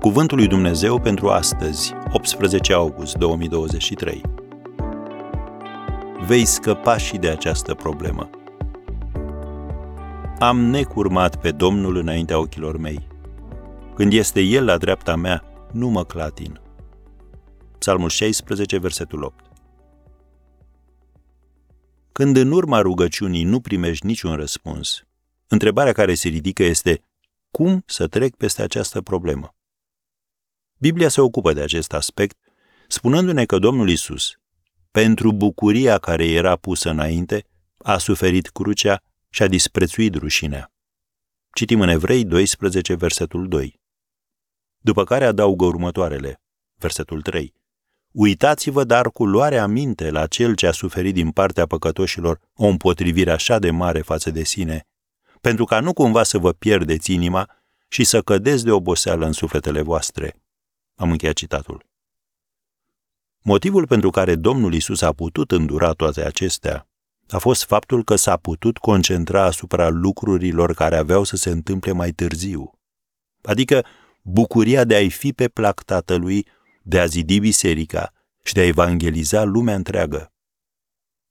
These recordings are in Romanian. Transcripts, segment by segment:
Cuvântul lui Dumnezeu pentru astăzi, 18 august 2023. Vei scăpa și de această problemă. Am necurmat pe Domnul înaintea ochilor mei. Când este El la dreapta mea, nu mă clatin. Psalmul 16, versetul 8. Când în urma rugăciunii nu primești niciun răspuns, întrebarea care se ridică este cum să trec peste această problemă? Biblia se ocupă de acest aspect, spunându-ne că Domnul Isus, pentru bucuria care era pusă înainte, a suferit crucea și a disprețuit rușinea. Citim în Evrei 12, versetul 2. După care adaugă următoarele, versetul 3. Uitați-vă dar cu luarea minte la cel ce a suferit din partea păcătoșilor o împotrivire așa de mare față de sine, pentru ca nu cumva să vă pierdeți inima și să cădeți de oboseală în sufletele voastre. Am încheiat citatul. Motivul pentru care Domnul Isus a putut îndura toate acestea a fost faptul că s-a putut concentra asupra lucrurilor care aveau să se întâmple mai târziu. Adică bucuria de a-i fi pe plac Tatălui, de a zidi biserica și de a evangeliza lumea întreagă.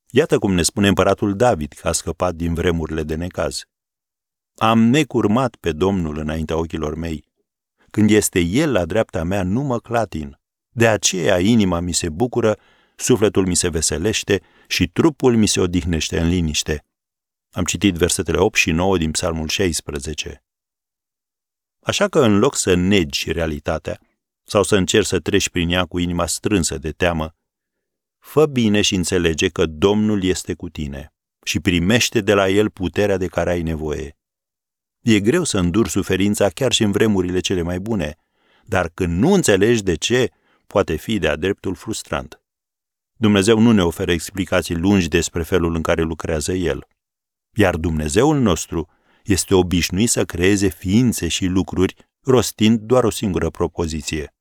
Iată cum ne spune împăratul David că a scăpat din vremurile de necaz. Am necurmat pe Domnul înaintea ochilor mei. Când este El la dreapta mea, nu mă clatin. De aceea inima mi se bucură, sufletul mi se veselește și trupul mi se odihnește în liniște. Am citit versetele 8 și 9 din Psalmul 16. Așa că în loc să negi realitatea sau să încerci să treci prin ea cu inima strânsă de teamă, fă bine și înțelege că Domnul este cu tine și primește de la El puterea de care ai nevoie. E greu să înduri suferința chiar și în vremurile cele mai bune, dar când nu înțelegi de ce, poate fi de-a dreptul frustrant. Dumnezeu nu ne oferă explicații lungi despre felul în care lucrează El. Iar Dumnezeul nostru este obișnuit să creeze ființe și lucruri rostind doar o singură propoziție.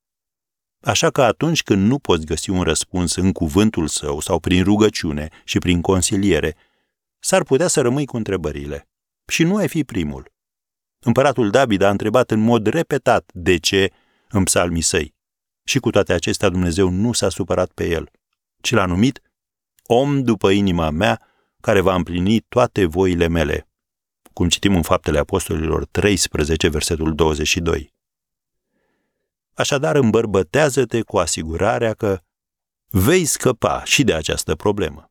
Așa că atunci când nu poți găsi un răspuns în cuvântul său sau prin rugăciune și prin consiliere, s-ar putea să rămâi cu întrebările. Și nu ai fi primul. Împăratul David a întrebat în mod repetat de ce în psalmii săi. Și cu toate acestea Dumnezeu nu s-a supărat pe el, ci l-a numit om după inima mea, care va împlini toate voile mele. Cum citim în Faptele Apostolilor 13, versetul 22. Așadar, îmbărbătează-te cu asigurarea că vei scăpa și de această problemă.